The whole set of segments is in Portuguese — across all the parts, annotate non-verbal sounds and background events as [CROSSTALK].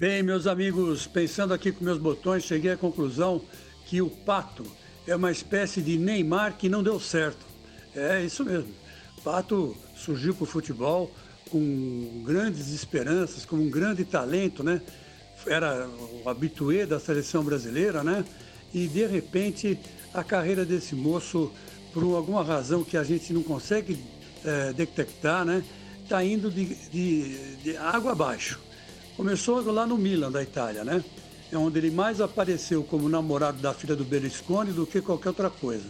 Bem, meus amigos, pensando aqui com meus botões, cheguei à conclusão que o Pato é uma espécie de Neymar que não deu certo. É isso mesmo. Pato surgiu para o futebol com grandes esperanças, com um grande talento, né? Era o habituê da seleção brasileira, né? E de repente a carreira desse moço, por alguma razão que a gente não consegue é, detectar, né? Está indo de, de, de água abaixo. Começou lá no Milan, da Itália, né? É onde ele mais apareceu como namorado da filha do Berlusconi do que qualquer outra coisa.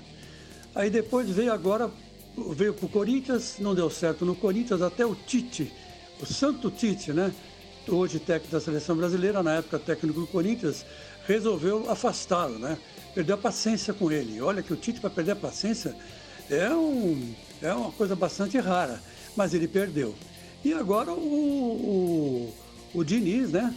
Aí depois veio agora veio para o Corinthians, não deu certo no Corinthians, até o Tite, o Santo Tite, né? Hoje técnico da seleção brasileira, na época técnico do Corinthians, resolveu afastá-lo, né? Perdeu a paciência com ele. Olha que o Tite para perder a paciência é, um, é uma coisa bastante rara, mas ele perdeu. E agora o, o, o Diniz, né?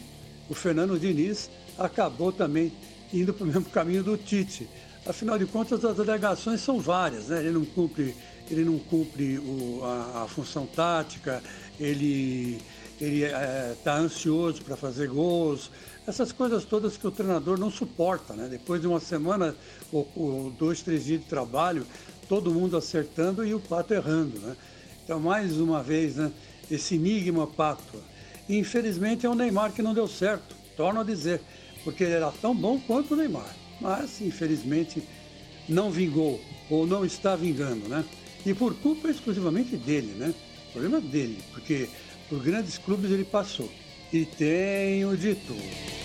O Fernando Diniz acabou também indo para o [LAUGHS] mesmo caminho do Tite. Afinal de contas, as alegações são várias, né? Ele não cumpre ele não cumpre o, a, a, função tática, ele está é, tá ansioso para fazer gols, essas coisas todas que o treinador não suporta, né? Depois de uma semana ou, ou, dois, três dias de trabalho, todo mundo acertando e o Pato errando, né? Então, mais uma vez, né? Esse enigma Pato. Infelizmente é o Neymar que não deu certo, torno a dizer, porque ele era tão bom quanto o Neymar. Mas, infelizmente, não vingou, ou não está vingando, né? E por culpa exclusivamente dele, né? O problema dele, porque por grandes clubes ele passou. E tenho de tudo.